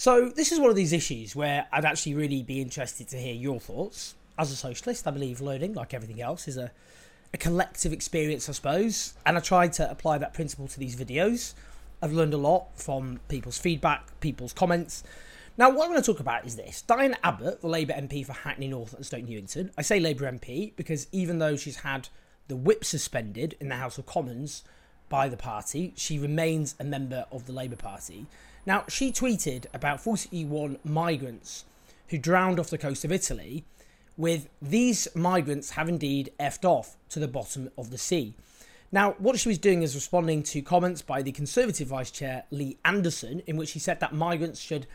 So this is one of these issues where I'd actually really be interested to hear your thoughts. As a socialist, I believe learning, like everything else, is a, a collective experience, I suppose. And I tried to apply that principle to these videos. I've learned a lot from people's feedback, people's comments. Now, what I'm going to talk about is this. Diane Abbott, the Labour MP for Hackney North and Stoke Newington. I say Labour MP because even though she's had the whip suspended in the House of Commons by the party, she remains a member of the Labour Party. Now, she tweeted about 41 migrants who drowned off the coast of Italy, with these migrants have indeed effed off to the bottom of the sea. Now, what she was doing is responding to comments by the Conservative Vice Chair Lee Anderson, in which he said that migrants should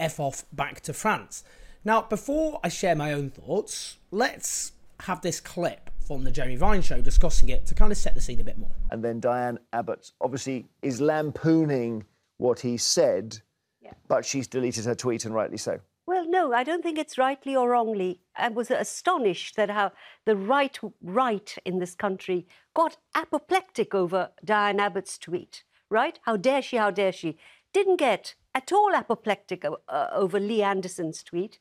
F off back to France. Now, before I share my own thoughts, let's have this clip from the Jeremy Vine show discussing it to kind of set the scene a bit more. And then Diane Abbott obviously is lampooning what he said, Yeah. but she's deleted her tweet, and rightly so. Well, no, I don't think it's rightly or wrongly. I was astonished that how the right right in this country got apoplectic over Diane Abbott's tweet. Right? How dare she? How dare she? Didn't get at all apoplectic uh, over Lee Anderson's tweet,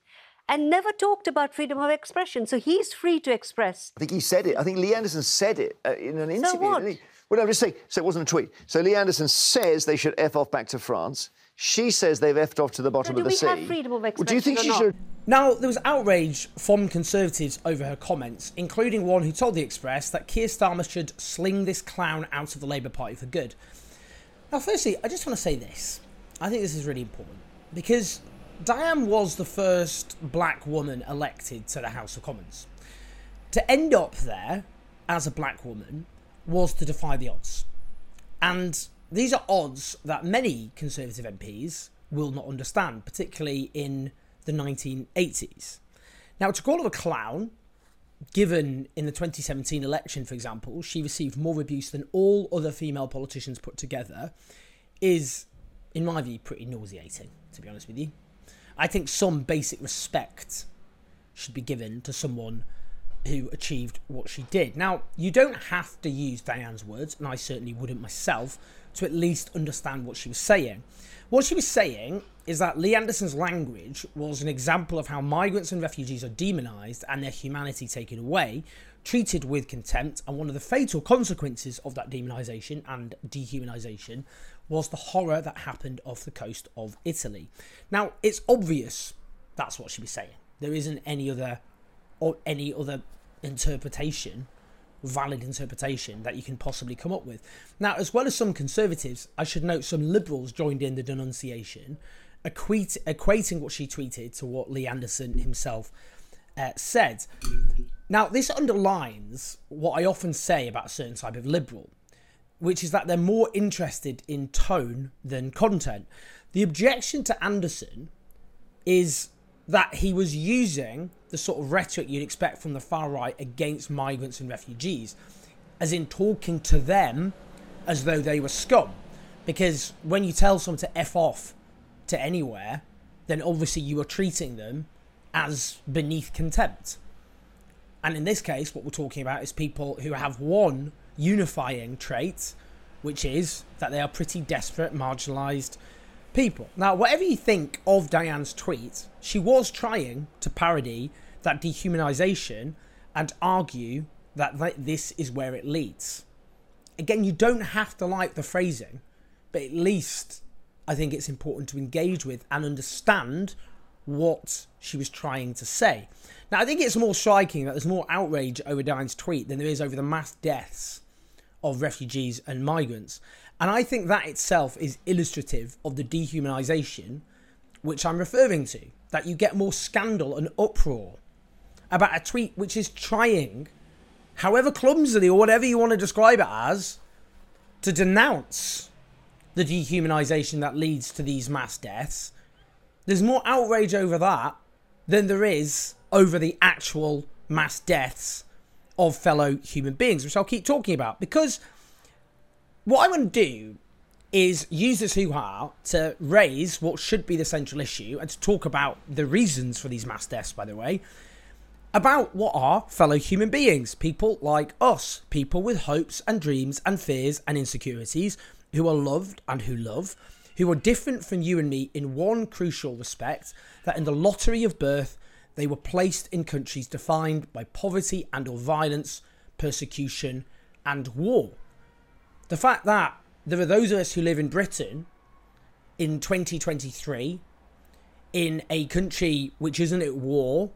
and never talked about freedom of expression. So he's free to express. I think he said it. I think Lee Anderson said it uh, in an interview. So what? didn't he? Well, I'm just saying. So it wasn't a tweet. So Lee Anderson says they should f off back to France. She says they've effed off to the bottom do of the we sea. have freedom of Well, do you think she not? should? Now, there was outrage from Conservatives over her comments, including one who told The Express that Keir Starmer should sling this clown out of the Labour Party for good. Now, firstly, I just want to say this. I think this is really important because Diane was the first black woman elected to the House of Commons. To end up there as a black woman was to defy the odds. And these are odds that many Conservative MPs will not understand, particularly in the 1980s. Now, to call her a clown, given in the 2017 election, for example, she received more abuse than all other female politicians put together, is, in my view, pretty nauseating, to be honest with you. I think some basic respect should be given to someone who achieved what she did. Now, you don't have to use Diane's words, and I certainly wouldn't myself, to at least understand what she was saying. What she was saying is that Lee Anderson's language was an example of how migrants and refugees are demonised and their humanity taken away, treated with contempt, and one of the fatal consequences of that demonisation and dehumanisation was the horror that happened off the coast of Italy. Now, it's obvious that's what she was saying. There isn't any other or any other interpretation, valid interpretation that you can possibly come up with. Now, as well as some conservatives, I should note some liberals joined in the denunciation, equating what she tweeted to what Lee Anderson himself uh, said. Now, this underlines what I often say about a certain type of liberal, which is that they're more interested in tone than content. The objection to Anderson is that he was using the sort of rhetoric you'd expect from the far right against migrants and refugees, as in talking to them as though they were scum. Because when you tell someone to F off to anywhere, then obviously you are treating them as beneath contempt. And in this case, what we're talking about is people who have one unifying trait, which is that they are pretty desperate, marginalised people. Now, whatever you think of Diane's tweet, she was trying to parody that dehumanisation and argue that this is where it leads. Again, you don't have to like the phrasing, but at least I think it's important to engage with and understand what she was trying to say. Now, I think it's more striking that there's more outrage over Diane's tweet than there is over the mass deaths of refugees and migrants. And I think that itself is illustrative of the dehumanization which I'm referring to. That you get more scandal and uproar about a tweet which is trying, however clumsily or whatever you want to describe it as, to denounce the dehumanization that leads to these mass deaths. There's more outrage over that than there is over the actual mass deaths of fellow human beings, which I'll keep talking about. Because what I want to do is use this hoo ha to raise what should be the central issue and to talk about the reasons for these mass deaths, by the way, about what are fellow human beings, people like us, people with hopes and dreams and fears and insecurities, who are loved and who love, who are different from you and me in one crucial respect that in the lottery of birth, they were placed in countries defined by poverty and or violence, persecution and war. The fact that there are those of us who live in Britain in 2023 in a country which isn't at war,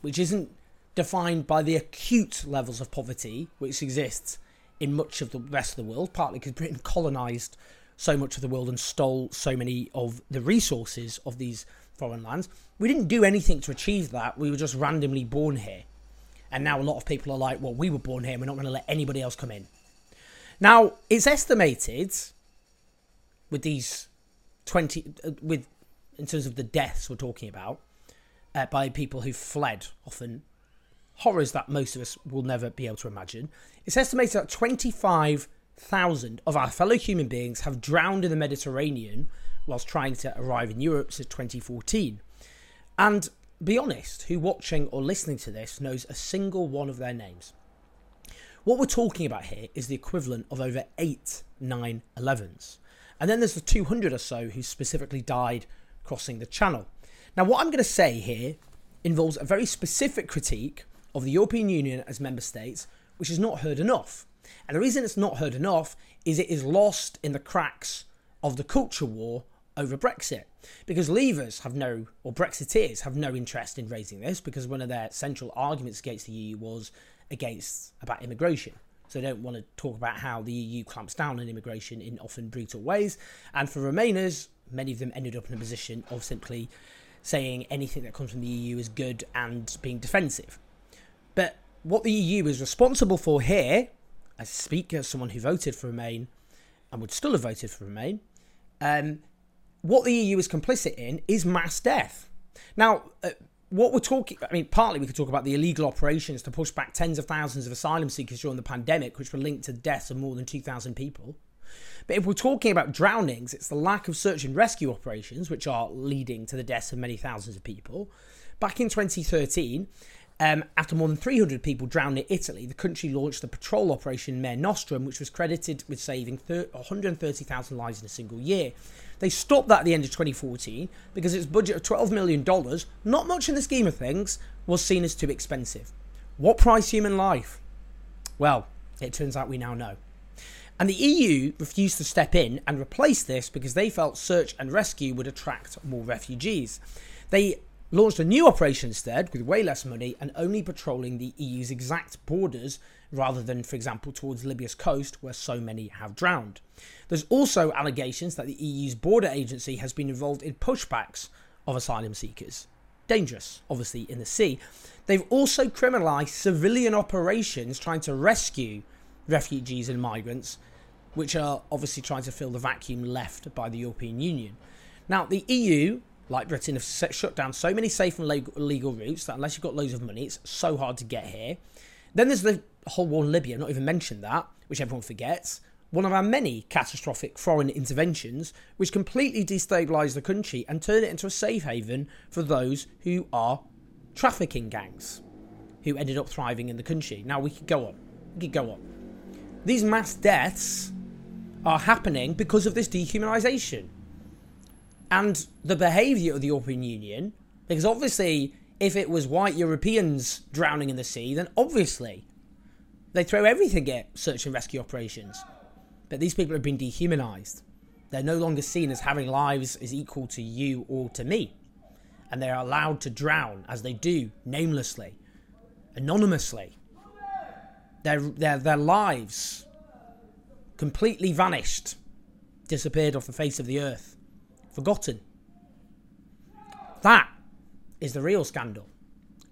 which isn't defined by the acute levels of poverty which exists in much of the rest of the world, partly because Britain colonized so much of the world and stole so many of the resources of these foreign lands. We didn't do anything to achieve that. We were just randomly born here. And now a lot of people are like, well, we were born here. and We're not going to let anybody else come in. Now, it's estimated with these 20, uh, with in terms of the deaths we're talking about, uh, by people who fled, often horrors that most of us will never be able to imagine. It's estimated that 25,000 of our fellow human beings have drowned in the Mediterranean whilst trying to arrive in Europe since 2014. And be honest, who watching or listening to this knows a single one of their names? What we're talking about here is the equivalent of over eight 9 11s. And then there's the 200 or so who specifically died crossing the channel. Now, what I'm going to say here involves a very specific critique of the European Union as member states, which is not heard enough. And the reason it's not heard enough is it is lost in the cracks of the culture war over Brexit. Because leavers have no, or Brexiteers have no interest in raising this because one of their central arguments against the EU was against about immigration. So they don't want to talk about how the EU clamps down on immigration in often brutal ways. And for Remainers, many of them ended up in a position of simply saying anything that comes from the EU is good and being defensive. But what the EU is responsible for here, as a speaker, as someone who voted for Remain and would still have voted for Remain, um, what the EU is complicit in is mass death. Now, uh, what we're talking, I mean, partly we could talk about the illegal operations to push back tens of thousands of asylum seekers during the pandemic, which were linked to deaths of more than 2,000 people. But if we're talking about drownings, it's the lack of search and rescue operations, which are leading to the deaths of many thousands of people. Back in 2013, um, after more than 300 people drowned in Italy, the country launched the patrol operation Mare Nostrum, which was credited with saving 130,000 lives in a single year. They stopped that at the end of 2014 because its budget of $12 million, not much in the scheme of things, was seen as too expensive. What price human life? Well, it turns out we now know. And the EU refused to step in and replace this because they felt search and rescue would attract more refugees. They launched a new operation instead with way less money and only patrolling the EU's exact borders rather than, for example, towards Libya's coast where so many have drowned. There's also allegations that the EU's border agency has been involved in pushbacks of asylum seekers. Dangerous, obviously, in the sea. They've also criminalised civilian operations trying to rescue refugees and migrants, which are obviously trying to fill the vacuum left by the European Union. Now, the EU, like Britain, have shut down so many safe and legal routes that unless you've got loads of money, it's so hard to get here. Then there's the whole war in Libya, not even mentioned that, which everyone forgets one of our many catastrophic foreign interventions which completely destabilised the country and turned it into a safe haven for those who are trafficking gangs who ended up thriving in the country. Now we could go on. We could go on. These mass deaths are happening because of this dehumanisation. And the behaviour of the European Union, because obviously, if it was white Europeans drowning in the sea, then obviously they throw everything at search and rescue operations. But these people have been dehumanized. They're no longer seen as having lives as equal to you or to me. And they're allowed to drown as they do, namelessly, anonymously. Their, their, their lives completely vanished, disappeared off the face of the earth, forgotten. That is the real scandal.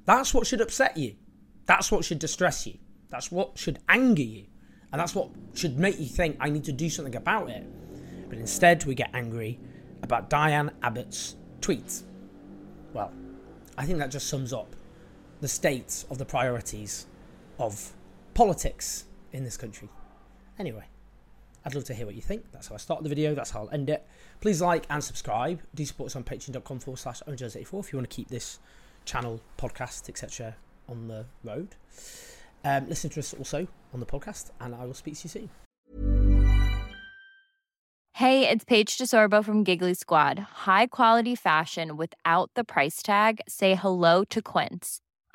That's what should upset you. That's what should distress you. That's what should anger you. And that's what should make you think, I need to do something about it. But instead, we get angry about Diane Abbott's tweets. Well, I think that just sums up the state of the priorities of politics in this country. Anyway, I'd love to hear what you think. That's how I start the video. That's how I'll end it. Please like and subscribe. Do support us on patreon.com forward slash 84 if you want to keep this channel, podcast, etc. on the road. Um, listen to us also on the podcast, and I will speak to you soon. Hey, it's Paige DeSorbo from Giggly Squad. High quality fashion without the price tag. Say hello to Quince.